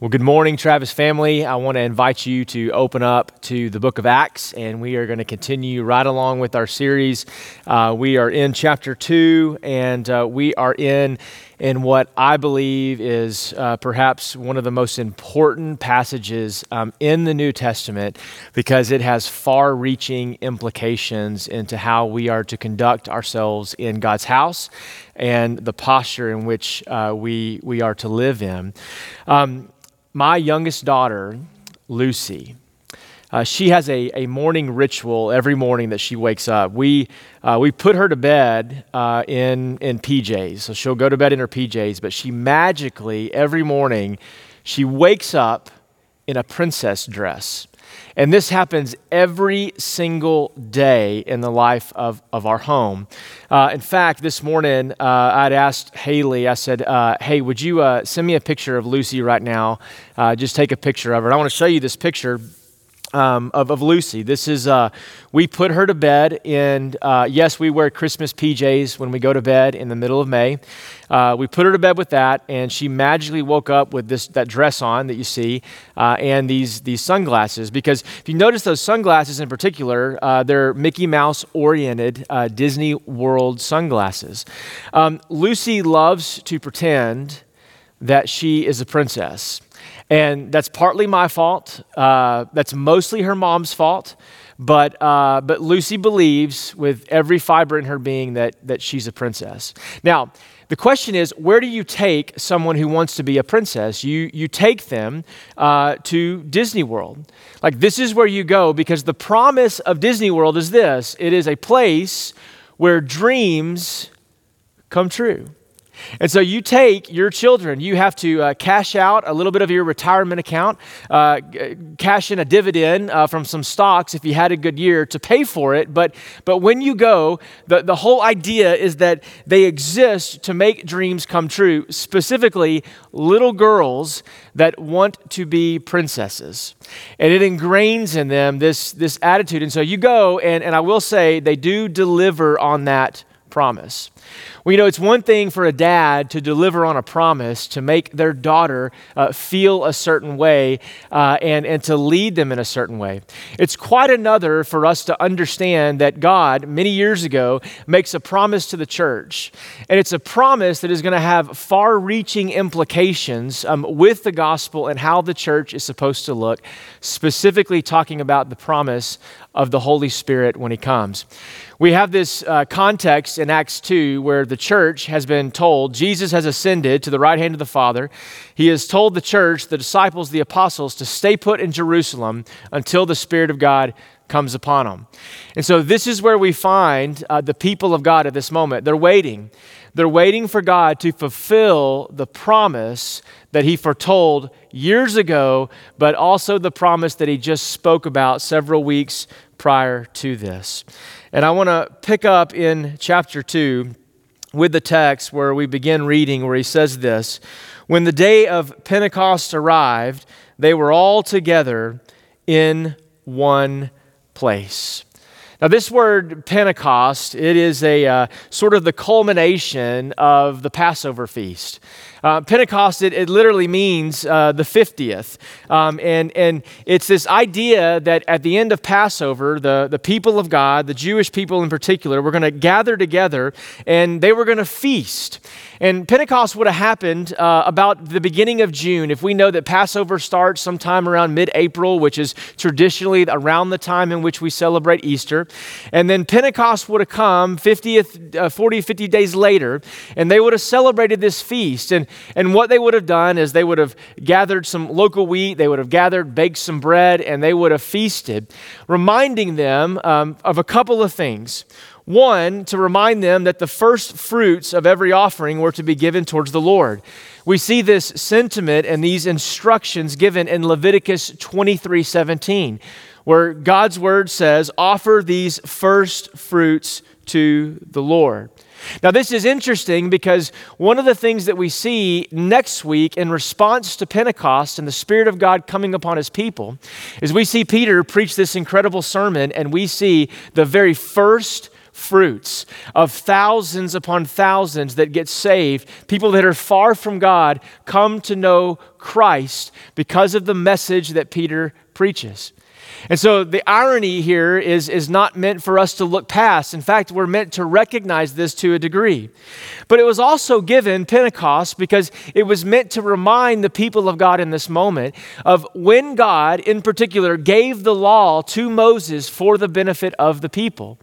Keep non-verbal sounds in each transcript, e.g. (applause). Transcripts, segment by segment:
Well, good morning, Travis family. I want to invite you to open up to the book of Acts, and we are going to continue right along with our series. Uh, we are in chapter two, and uh, we are in in what I believe is uh, perhaps one of the most important passages um, in the New Testament because it has far reaching implications into how we are to conduct ourselves in God's house and the posture in which uh, we, we are to live in. Um, my youngest daughter, Lucy, uh, she has a, a morning ritual every morning that she wakes up. We, uh, we put her to bed uh, in, in PJs. So she'll go to bed in her PJs, but she magically, every morning, she wakes up in a princess dress. And this happens every single day in the life of, of our home. Uh, in fact, this morning, uh, I'd asked Haley, I said, uh, Hey, would you uh, send me a picture of Lucy right now? Uh, just take a picture of her. I want to show you this picture um, of, of Lucy. This is, uh, we put her to bed, and uh, yes, we wear Christmas PJs when we go to bed in the middle of May. Uh, we put her to bed with that, and she magically woke up with this that dress on that you see, uh, and these these sunglasses. Because if you notice those sunglasses in particular, uh, they're Mickey Mouse oriented uh, Disney World sunglasses. Um, Lucy loves to pretend that she is a princess. And that's partly my fault. Uh, that's mostly her mom's fault. But, uh, but Lucy believes with every fiber in her being that, that she's a princess. Now, the question is where do you take someone who wants to be a princess? You, you take them uh, to Disney World. Like, this is where you go because the promise of Disney World is this it is a place where dreams come true. And so you take your children, you have to uh, cash out a little bit of your retirement account, uh, cash in a dividend uh, from some stocks if you had a good year to pay for it. But, but when you go, the, the whole idea is that they exist to make dreams come true, specifically little girls that want to be princesses. And it ingrains in them this, this attitude. And so you go, and, and I will say they do deliver on that promise. Well, you know, it's one thing for a dad to deliver on a promise to make their daughter uh, feel a certain way uh, and, and to lead them in a certain way. It's quite another for us to understand that God, many years ago, makes a promise to the church. And it's a promise that is going to have far reaching implications um, with the gospel and how the church is supposed to look, specifically talking about the promise of the Holy Spirit when He comes. We have this uh, context in Acts 2 where the church has been told Jesus has ascended to the right hand of the Father. He has told the church, the disciples, the apostles, to stay put in Jerusalem until the Spirit of God comes upon them. And so this is where we find uh, the people of God at this moment. They're waiting. They're waiting for God to fulfill the promise that He foretold years ago, but also the promise that He just spoke about several weeks prior to this. And I want to pick up in chapter 2 with the text where we begin reading, where he says this When the day of Pentecost arrived, they were all together in one place. Now, this word Pentecost, it is a uh, sort of the culmination of the Passover feast. Uh, Pentecost, it, it, literally means uh, the 50th. Um, and, and it's this idea that at the end of Passover, the, the people of God, the Jewish people in particular, were going to gather together and they were going to feast. And Pentecost would have happened uh, about the beginning of June. If we know that Passover starts sometime around mid April, which is traditionally around the time in which we celebrate Easter. And then Pentecost would have come 50th, uh, 40, 50 days later, and they would have celebrated this feast. And, and what they would have done is they would have gathered some local wheat, they would have gathered, baked some bread, and they would have feasted, reminding them um, of a couple of things. One, to remind them that the first fruits of every offering were to be given towards the Lord. We see this sentiment and these instructions given in Leviticus 23 17, where God's word says, Offer these first fruits to the Lord. Now, this is interesting because one of the things that we see next week in response to Pentecost and the Spirit of God coming upon his people is we see Peter preach this incredible sermon and we see the very first fruits of thousands upon thousands that get saved. People that are far from God come to know Christ because of the message that Peter preaches. And so the irony here is, is not meant for us to look past. In fact, we're meant to recognize this to a degree. But it was also given Pentecost because it was meant to remind the people of God in this moment of when God, in particular, gave the law to Moses for the benefit of the people.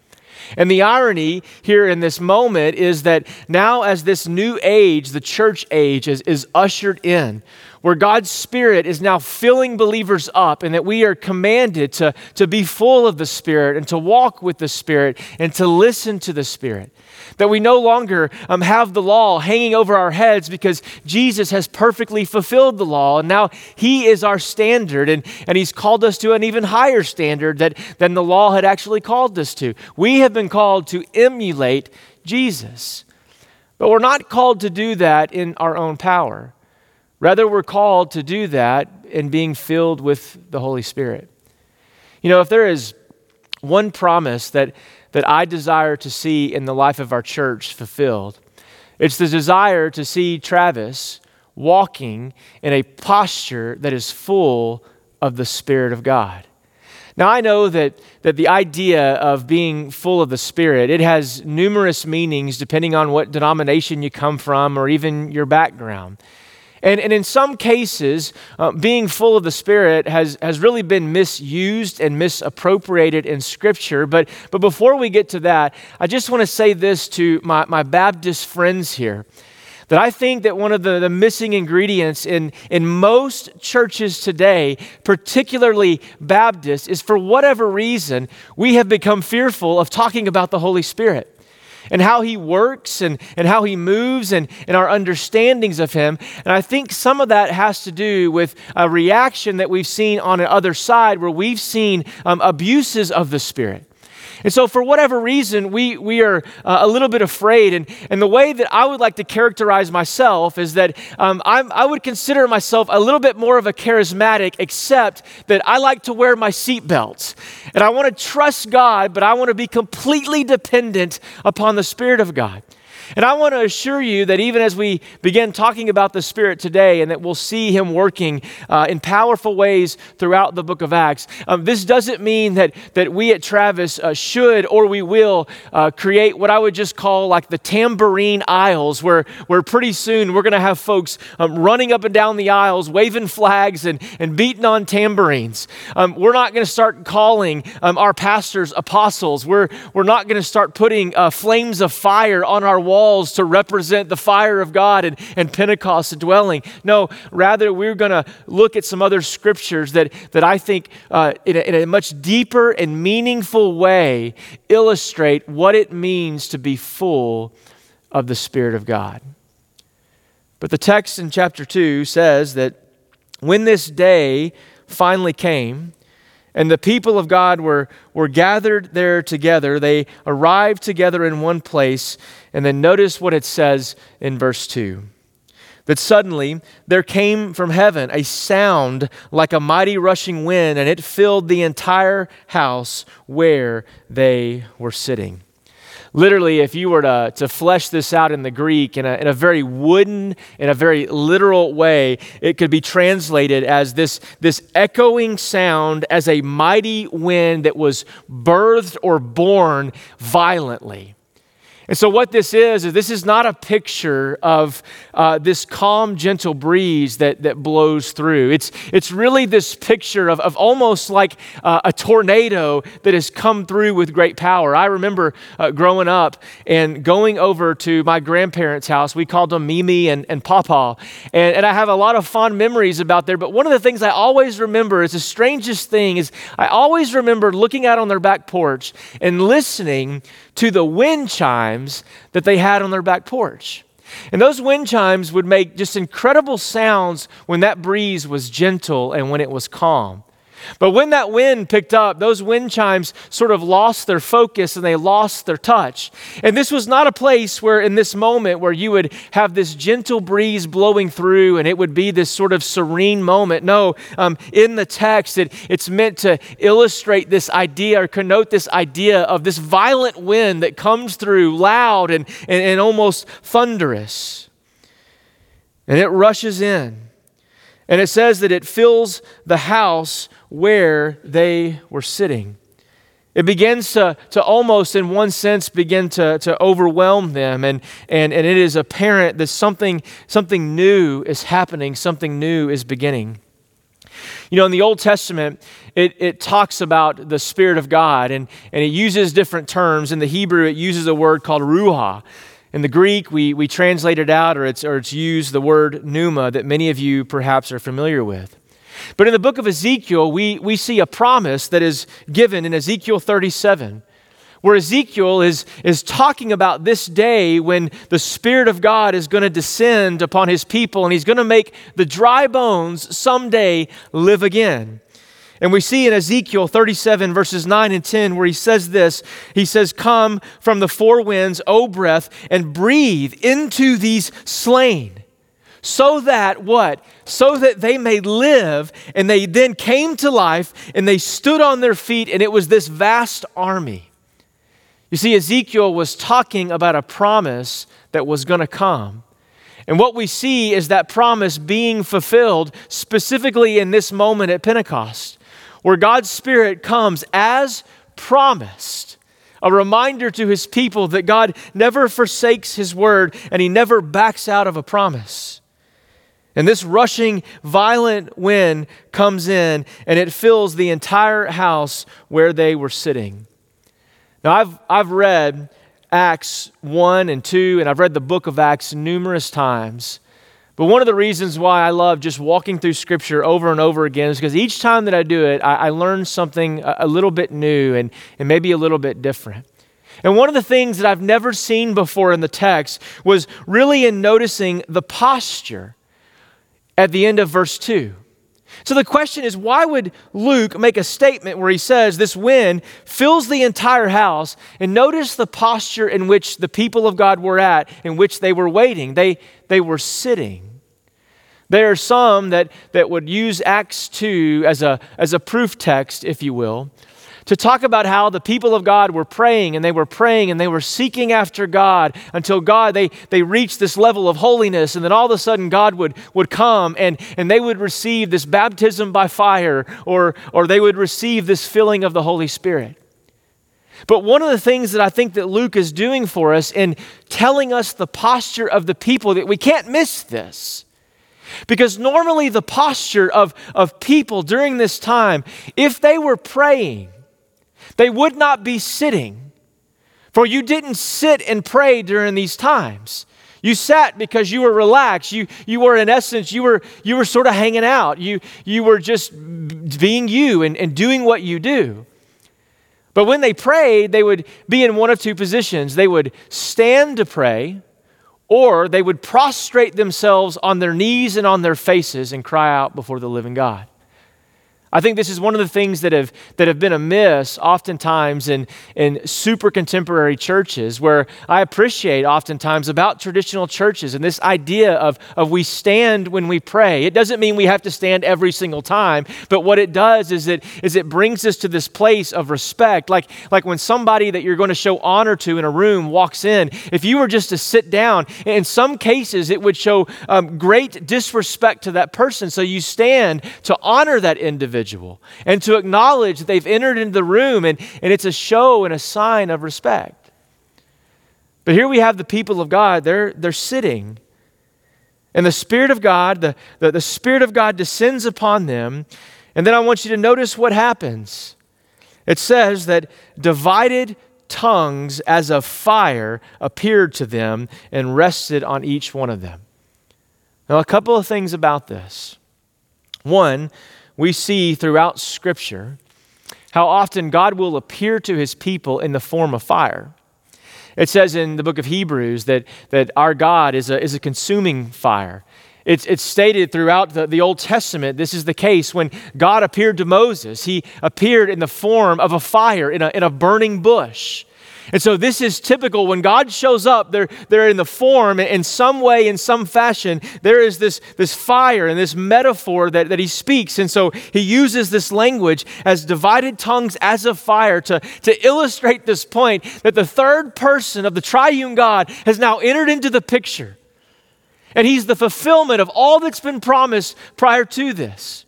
And the irony here in this moment is that now, as this new age, the church age, is, is ushered in, where God's Spirit is now filling believers up, and that we are commanded to, to be full of the Spirit and to walk with the Spirit and to listen to the Spirit. That we no longer um, have the law hanging over our heads because Jesus has perfectly fulfilled the law, and now He is our standard, and, and He's called us to an even higher standard that, than the law had actually called us to. We have been called to emulate Jesus. But we're not called to do that in our own power. Rather, we're called to do that in being filled with the Holy Spirit. You know, if there is one promise that, that I desire to see in the life of our church fulfilled, it's the desire to see Travis walking in a posture that is full of the Spirit of God. Now, I know that, that the idea of being full of the Spirit, it has numerous meanings depending on what denomination you come from or even your background. And, and in some cases, uh, being full of the Spirit has, has really been misused and misappropriated in Scripture. But, but before we get to that, I just want to say this to my, my Baptist friends here that I think that one of the, the missing ingredients in, in most churches today, particularly Baptists, is for whatever reason, we have become fearful of talking about the Holy Spirit and how he works and, and how he moves and, and our understandings of him. And I think some of that has to do with a reaction that we've seen on the other side where we've seen um, abuses of the Spirit. And so, for whatever reason, we, we are uh, a little bit afraid. And, and the way that I would like to characterize myself is that um, i would consider myself a little bit more of a charismatic, except that I like to wear my seatbelts. And I want to trust God, but I want to be completely dependent upon the Spirit of God. And I want to assure you that even as we begin talking about the Spirit today and that we'll see Him working uh, in powerful ways throughout the book of Acts, um, this doesn't mean that, that we at Travis uh, should or we will uh, create what I would just call like the tambourine aisles, where, where pretty soon we're going to have folks um, running up and down the aisles, waving flags and, and beating on tambourines. Um, we're not going to start calling um, our pastors apostles. We're, we're not going to start putting uh, flames of fire on our walls to represent the fire of God and, and Pentecost dwelling. No, rather, we're going to look at some other scriptures that, that I think, uh, in, a, in a much deeper and meaningful way, illustrate what it means to be full of the Spirit of God. But the text in chapter 2 says that when this day finally came, and the people of God were, were gathered there together. They arrived together in one place. And then notice what it says in verse 2 that suddenly there came from heaven a sound like a mighty rushing wind, and it filled the entire house where they were sitting. Literally, if you were to, to flesh this out in the Greek in a, in a very wooden, in a very literal way, it could be translated as this, this echoing sound as a mighty wind that was birthed or born violently. And so, what this is, is this is not a picture of uh, this calm, gentle breeze that, that blows through. It's, it's really this picture of, of almost like uh, a tornado that has come through with great power. I remember uh, growing up and going over to my grandparents' house. We called them Mimi and, and Papa. And, and I have a lot of fond memories about there. But one of the things I always remember is the strangest thing is I always remember looking out on their back porch and listening to the wind chimes that they had on their back porch. And those wind chimes would make just incredible sounds when that breeze was gentle and when it was calm. But when that wind picked up, those wind chimes sort of lost their focus and they lost their touch. And this was not a place where, in this moment, where you would have this gentle breeze blowing through and it would be this sort of serene moment. No, um, in the text, it, it's meant to illustrate this idea or connote this idea of this violent wind that comes through loud and, and, and almost thunderous. And it rushes in. And it says that it fills the house where they were sitting. It begins to, to almost, in one sense, begin to, to overwhelm them. And, and, and it is apparent that something, something new is happening, something new is beginning. You know, in the Old Testament, it, it talks about the Spirit of God, and, and it uses different terms. In the Hebrew, it uses a word called ruah. In the Greek, we, we translate it out, or it's, or it's used the word pneuma that many of you perhaps are familiar with. But in the book of Ezekiel, we, we see a promise that is given in Ezekiel 37, where Ezekiel is, is talking about this day when the Spirit of God is going to descend upon his people and he's going to make the dry bones someday live again. And we see in Ezekiel 37, verses 9 and 10, where he says this He says, Come from the four winds, O breath, and breathe into these slain so that what? So that they may live. And they then came to life and they stood on their feet, and it was this vast army. You see, Ezekiel was talking about a promise that was going to come. And what we see is that promise being fulfilled specifically in this moment at Pentecost, where God's Spirit comes as promised a reminder to his people that God never forsakes his word and he never backs out of a promise. And this rushing, violent wind comes in and it fills the entire house where they were sitting. Now, I've, I've read Acts 1 and 2, and I've read the book of Acts numerous times. But one of the reasons why I love just walking through Scripture over and over again is because each time that I do it, I, I learn something a, a little bit new and, and maybe a little bit different. And one of the things that I've never seen before in the text was really in noticing the posture at the end of verse 2. So the question is why would Luke make a statement where he says this wind fills the entire house and notice the posture in which the people of God were at in which they were waiting they they were sitting there are some that that would use Acts 2 as a as a proof text if you will to talk about how the people of God were praying and they were praying and they were seeking after God until God, they, they reached this level of holiness. And then all of a sudden, God would, would come and, and they would receive this baptism by fire or, or they would receive this filling of the Holy Spirit. But one of the things that I think that Luke is doing for us in telling us the posture of the people, that we can't miss this. Because normally, the posture of, of people during this time, if they were praying, they would not be sitting, for you didn't sit and pray during these times. You sat because you were relaxed. You, you were, in essence, you were, you were sort of hanging out. You, you were just being you and, and doing what you do. But when they prayed, they would be in one of two positions. They would stand to pray, or they would prostrate themselves on their knees and on their faces and cry out before the living God. I think this is one of the things that have, that have been amiss oftentimes in, in super contemporary churches, where I appreciate oftentimes about traditional churches and this idea of, of we stand when we pray. It doesn't mean we have to stand every single time, but what it does is it, is it brings us to this place of respect. Like, like when somebody that you're going to show honor to in a room walks in, if you were just to sit down, in some cases it would show um, great disrespect to that person. So you stand to honor that individual individual and to acknowledge that they've entered into the room and, and it's a show and a sign of respect. But here we have the people of God, they're, they're sitting. And the Spirit of God, the, the, the Spirit of God descends upon them. And then I want you to notice what happens. It says that divided tongues as of fire appeared to them and rested on each one of them. Now, a couple of things about this. One, we see throughout Scripture how often God will appear to his people in the form of fire. It says in the book of Hebrews that, that our God is a, is a consuming fire. It's, it's stated throughout the, the Old Testament. This is the case when God appeared to Moses. He appeared in the form of a fire in a, in a burning bush. And so this is typical. When God shows up, they're, they're in the form, in some way, in some fashion, there is this, this fire and this metaphor that, that he speaks. And so he uses this language as divided tongues as a fire to, to illustrate this point that the third person of the triune God has now entered into the picture. And he's the fulfillment of all that's been promised prior to this.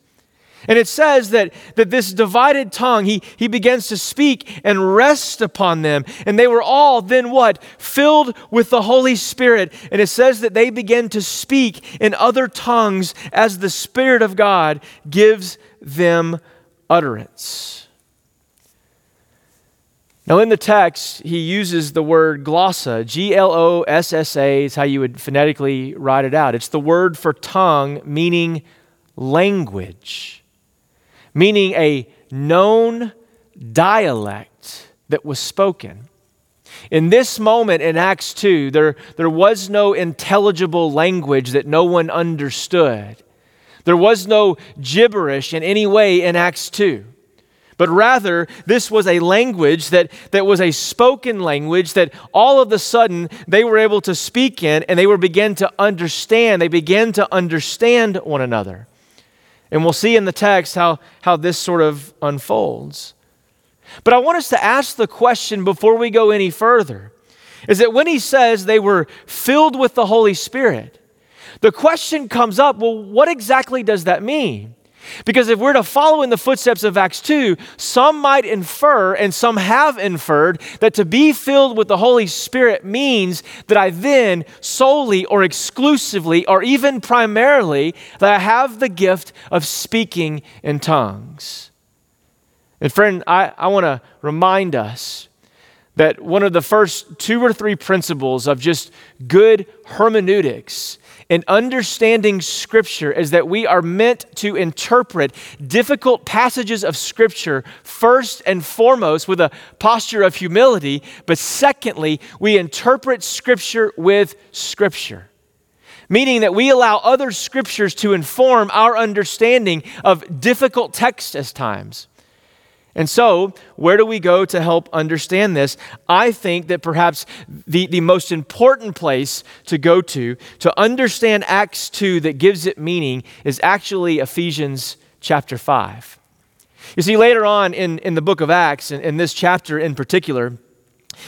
And it says that, that this divided tongue, he, he begins to speak and rest upon them. And they were all then what? Filled with the Holy Spirit. And it says that they begin to speak in other tongues as the Spirit of God gives them utterance. Now, in the text, he uses the word glossa, G L O S S A, is how you would phonetically write it out. It's the word for tongue, meaning language meaning a known dialect that was spoken. In this moment in Acts 2, there, there was no intelligible language that no one understood. There was no gibberish in any way in Acts 2. But rather, this was a language that, that was a spoken language that all of a sudden they were able to speak in and they were begin to understand. They began to understand one another. And we'll see in the text how, how this sort of unfolds. But I want us to ask the question before we go any further is that when he says they were filled with the Holy Spirit, the question comes up well, what exactly does that mean? Because if we're to follow in the footsteps of Acts 2, some might infer, and some have inferred, that to be filled with the Holy Spirit means that I then solely or exclusively or even primarily that I have the gift of speaking in tongues. And friend, I, I want to remind us that one of the first two or three principles of just good hermeneutics and understanding Scripture is that we are meant to interpret difficult passages of Scripture first and foremost with a posture of humility, but secondly, we interpret Scripture with Scripture meaning that we allow other scriptures to inform our understanding of difficult texts as times. And so, where do we go to help understand this? I think that perhaps the, the most important place to go to to understand Acts 2 that gives it meaning is actually Ephesians chapter 5. You see, later on in, in the book of Acts, in, in this chapter in particular,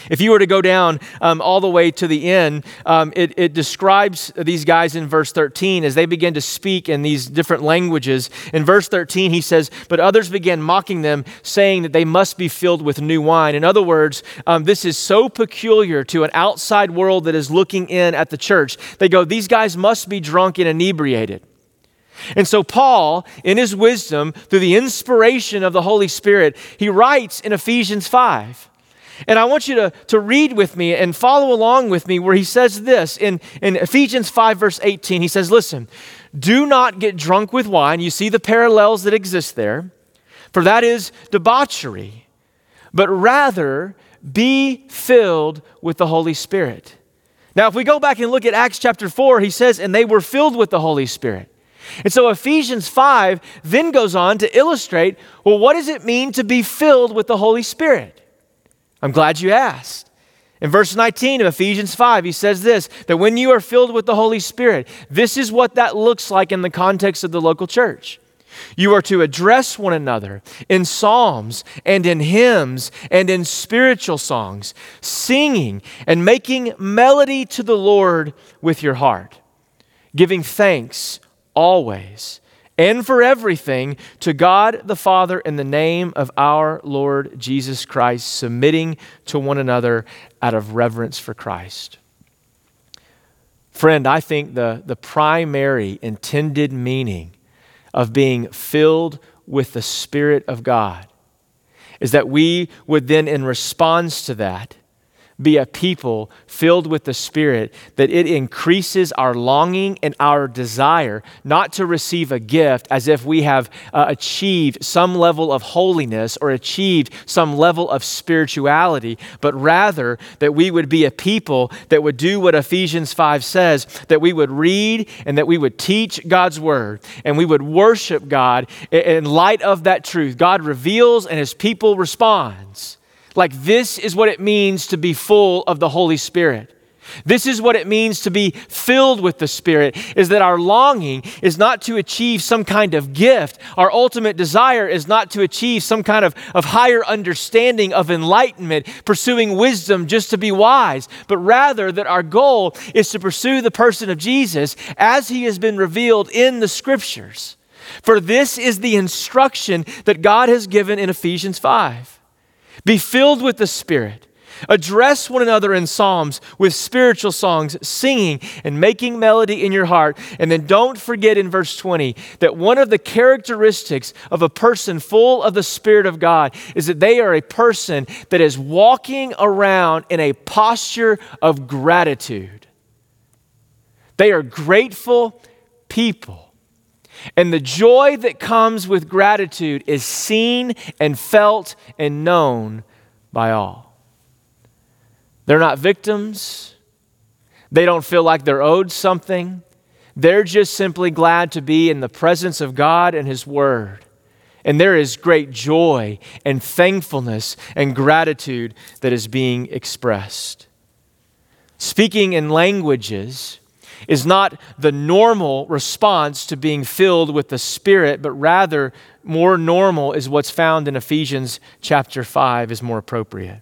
if you were to go down um, all the way to the end, um, it, it, describes these guys in verse 13 as they begin to speak in these different languages. In verse 13, he says, But others began mocking them, saying that they must be filled with new wine. In other words, um, this is so peculiar to an outside world that is looking in at the church. They go, These guys must be drunk and inebriated. And so, Paul, in his wisdom, through the inspiration of the Holy Spirit, he writes in Ephesians 5 and I want you to, to read with me and follow along with me where he says this in, in Ephesians 5, verse 18. He says, Listen, do not get drunk with wine. You see the parallels that exist there, for that is debauchery, but rather be filled with the Holy Spirit. Now, if we go back and look at Acts chapter 4, he says, And they were filled with the Holy Spirit. And so Ephesians 5 then goes on to illustrate well, what does it mean to be filled with the Holy Spirit? I'm glad you asked. In verse 19 of Ephesians 5, he says this that when you are filled with the Holy Spirit, this is what that looks like in the context of the local church. You are to address one another in psalms and in hymns and in spiritual songs, singing and making melody to the Lord with your heart, giving thanks always and for everything to God the Father in the name of our Lord Jesus Christ, submitting to one another out of reverence for Christ. Friend, I think the, the primary intended meaning of being filled with the Spirit of God is that we would then, in response to that, be a people filled with the Spirit, that it increases our longing and our desire not to receive a gift as if we have uh, achieved some level of holiness or achieved some level of spirituality, but rather that we would be a people that would do what Ephesians 5 says, that we would read and that we would teach God's word and we would worship God in light of that truth. God reveals and his people responds. Like, this is what it means to be full of the Holy Spirit. This is what it means to be filled with the Spirit is that our longing is not to achieve some kind of gift. Our ultimate desire is not to achieve some kind of, of higher understanding of enlightenment, pursuing wisdom just to be wise, but rather that our goal is to pursue the person of Jesus as he has been revealed in the Scriptures. For this is the instruction that God has given in Ephesians 5. Be filled with the Spirit. Address one another in psalms with spiritual songs, singing and making melody in your heart. And then don't forget in verse 20 that one of the characteristics of a person full of the Spirit of God is that they are a person that is walking around in a posture of gratitude. They are grateful people. And the joy that comes with gratitude is seen and felt and known by all. They're not victims. They don't feel like they're owed something. They're just simply glad to be in the presence of God and His Word. And there is great joy and thankfulness and gratitude that is being expressed. Speaking in languages is not the normal response to being filled with the Spirit, but rather more normal is what's found in Ephesians chapter 5 is more appropriate.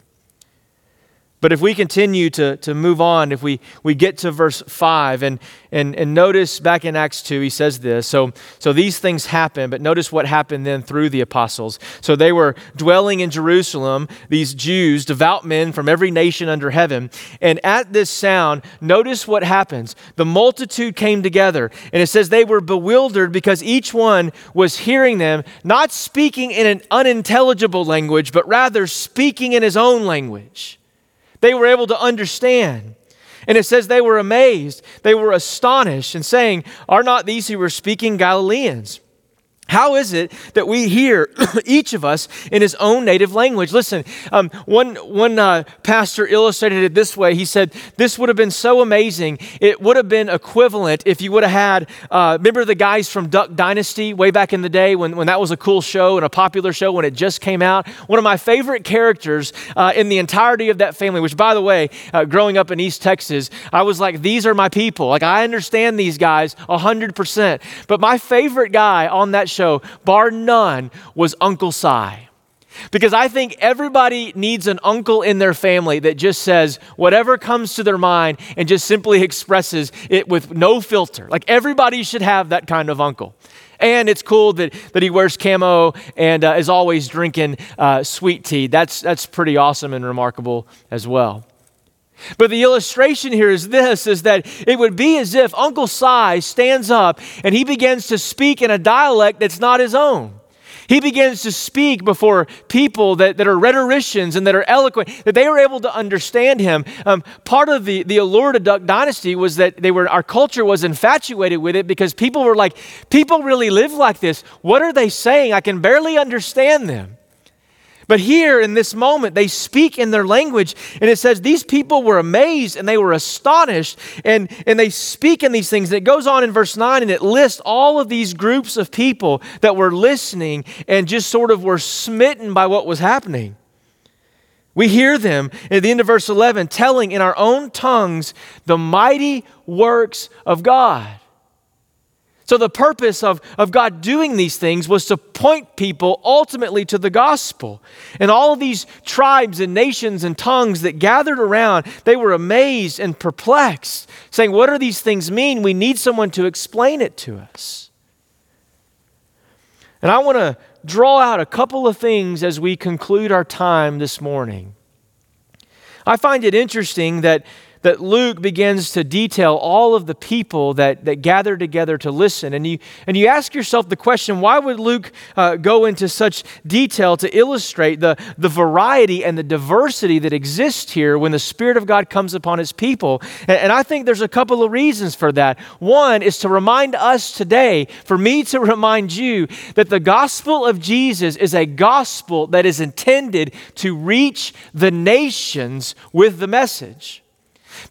But if we continue to, to move on, if we, we get to verse 5, and, and, and notice back in Acts 2, he says this. So, so these things happen, but notice what happened then through the apostles. So they were dwelling in Jerusalem, these Jews, devout men from every nation under heaven. And at this sound, notice what happens. The multitude came together, and it says they were bewildered because each one was hearing them, not speaking in an unintelligible language, but rather speaking in his own language. They were able to understand. And it says they were amazed, they were astonished, and saying, Are not these who were speaking Galileans? How is it that we hear (clears throat) each of us in his own native language? Listen, um, one, one uh, pastor illustrated it this way. He said, This would have been so amazing. It would have been equivalent if you would have had, uh, remember the guys from Duck Dynasty way back in the day when, when that was a cool show and a popular show when it just came out? One of my favorite characters uh, in the entirety of that family, which, by the way, uh, growing up in East Texas, I was like, These are my people. Like, I understand these guys 100%. But my favorite guy on that show, show, bar none, was Uncle Si. Because I think everybody needs an uncle in their family that just says whatever comes to their mind and just simply expresses it with no filter. Like everybody should have that kind of uncle. And it's cool that, that he wears camo and uh, is always drinking uh, sweet tea. That's, that's pretty awesome and remarkable as well. But the illustration here is this is that it would be as if Uncle Si stands up and he begins to speak in a dialect that's not his own. He begins to speak before people that, that are rhetoricians and that are eloquent, that they were able to understand him. Um, part of the, the allure to Duck Dynasty was that they were, our culture was infatuated with it because people were like, people really live like this. What are they saying? I can barely understand them. But here in this moment, they speak in their language, and it says these people were amazed and they were astonished, and, and they speak in these things. And it goes on in verse 9, and it lists all of these groups of people that were listening and just sort of were smitten by what was happening. We hear them at the end of verse 11 telling in our own tongues the mighty works of God. So, the purpose of, of God doing these things was to point people ultimately to the gospel. And all of these tribes and nations and tongues that gathered around, they were amazed and perplexed, saying, What do these things mean? We need someone to explain it to us. And I want to draw out a couple of things as we conclude our time this morning. I find it interesting that that Luke begins to detail all of the people that, that gathered together to listen. And you, and you ask yourself the question why would Luke uh, go into such detail to illustrate the, the variety and the diversity that exists here when the Spirit of God comes upon his people? And, and I think there's a couple of reasons for that. One is to remind us today, for me to (laughs) remind you, that the gospel of Jesus is a gospel that is intended to reach the nations with the message.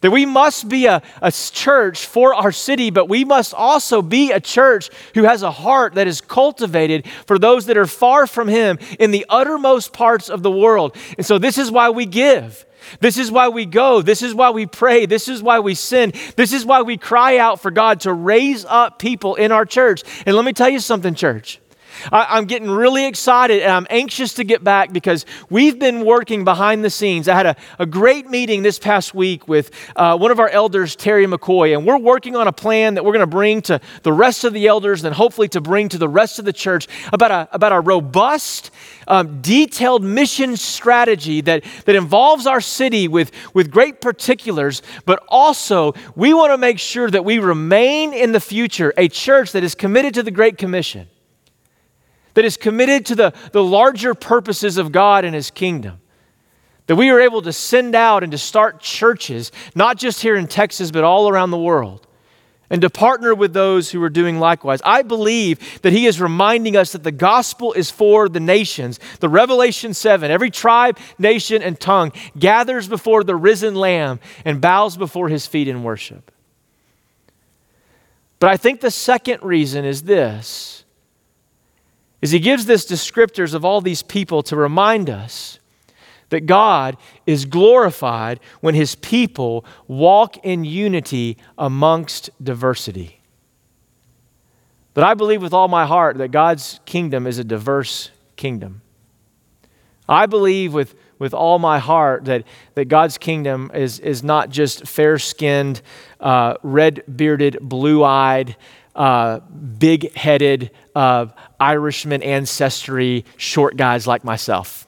That we must be a, a church for our city, but we must also be a church who has a heart that is cultivated for those that are far from Him in the uttermost parts of the world. And so, this is why we give. This is why we go. This is why we pray. This is why we sin. This is why we cry out for God to raise up people in our church. And let me tell you something, church. I, am getting really excited and I'm anxious to get back because we've been working behind the scenes. I had a, a great meeting this past week with uh, one of our elders, Terry McCoy, and we're working on a plan that we're going to bring to the rest of the elders and hopefully to bring to the rest of the church about a, about a robust, um, detailed mission strategy that, that involves our city with, with great particulars, but also we want to make sure that we remain in the future a church that is committed to the Great Commission that is committed to the, the larger purposes of God and His kingdom. That we are able to send out and to start churches, not just here in Texas, but all around the world, and to partner with those who are doing likewise. I believe that He is reminding us that the gospel is for the nations. The Revelation 7, every tribe, nation, and tongue gathers before the risen Lamb and bows before His feet in worship. But I think the second reason is this is he gives this descriptors of all these people to remind us that God is glorified when his people walk in unity amongst diversity. But I believe with all my heart that God's kingdom is a diverse kingdom. I believe with, with all my heart that, that God's kingdom is, is not just fair skinned, uh, red bearded, blue eyed, uh, big headed uh, Irishman ancestry, short guys like myself.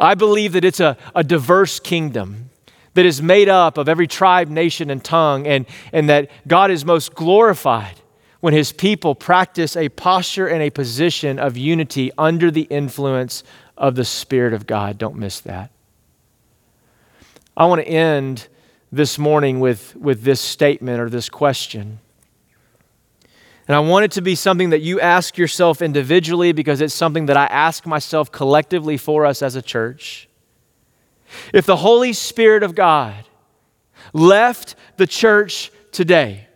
I believe that it's a, a diverse kingdom that is made up of every tribe, nation, and tongue, and, and that God is most glorified when his people practice a posture and a position of unity under the influence of the Spirit of God. Don't miss that. I want to end this morning with, with this statement or this question. And I want it to be something that you ask yourself individually because it's something that I ask myself collectively for us as a church. If the Holy Spirit of God left the church today,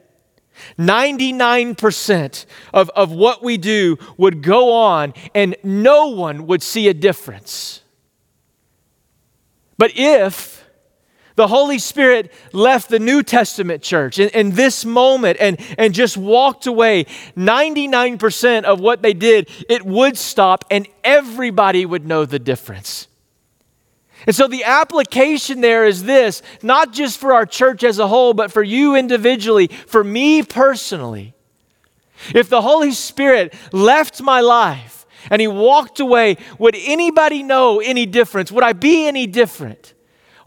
99% of, of what we do would go on and no one would see a difference. But if the Holy Spirit left the New Testament church in, in, this moment and, and just walked away, 99% of what they did, it would stop and everybody would know the difference. And so the application there is this not just for our church as a whole, but for you individually, for me personally. If the Holy Spirit left my life and he walked away, would anybody know any difference? Would I be any different?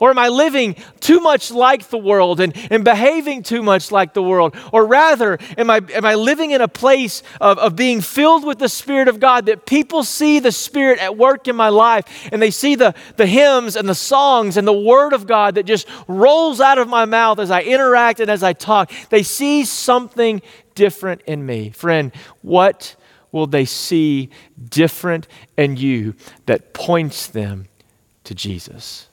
Or am I living too much like the world and, and behaving too much like the world? Or rather, am I, am I living in a place of, of being filled with the Spirit of God that people see the Spirit at work in my life and they see the, the hymns and the songs and the Word of God that just rolls out of my mouth as I interact and as I talk? They see something different in me. Friend, what will they see different in you that points them to Jesus?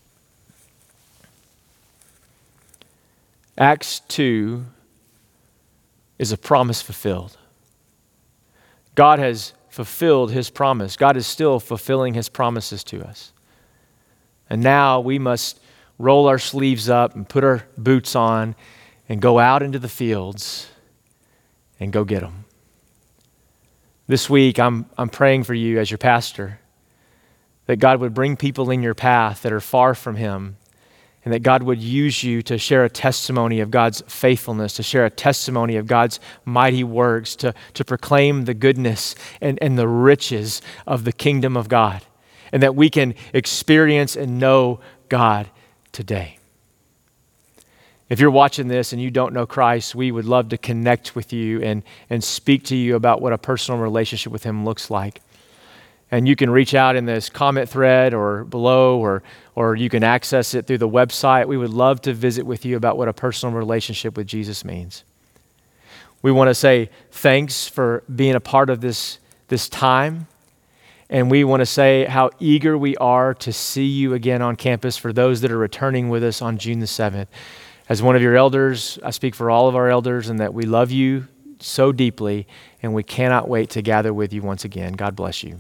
Acts 2 is a promise fulfilled. God has fulfilled his promise. God is still fulfilling his promises to us. And now we must roll our sleeves up and put our boots on and go out into the fields and go get them. This week, I'm, I'm praying for you as your pastor that God would bring people in your path that are far from him and that God would use you to share a testimony of God's faithfulness, to share a testimony of God's mighty works, to, to proclaim the goodness and, and the riches of the kingdom of God, and that we can experience and know God today. If you're watching this and you don't know Christ, we would love to connect with you and, and speak to you about what a personal relationship with Him looks like. And you can reach out in this comment thread or below, or, or you can access it through the website. We would love to visit with you about what a personal relationship with Jesus means. We want to say thanks for being a part of this, this time. And we want to say how eager we are to see you again on campus for those that are returning with us on June the 7th. As one of your elders, I speak for all of our elders and that we love you so deeply and we cannot wait to gather with you once again. God bless you.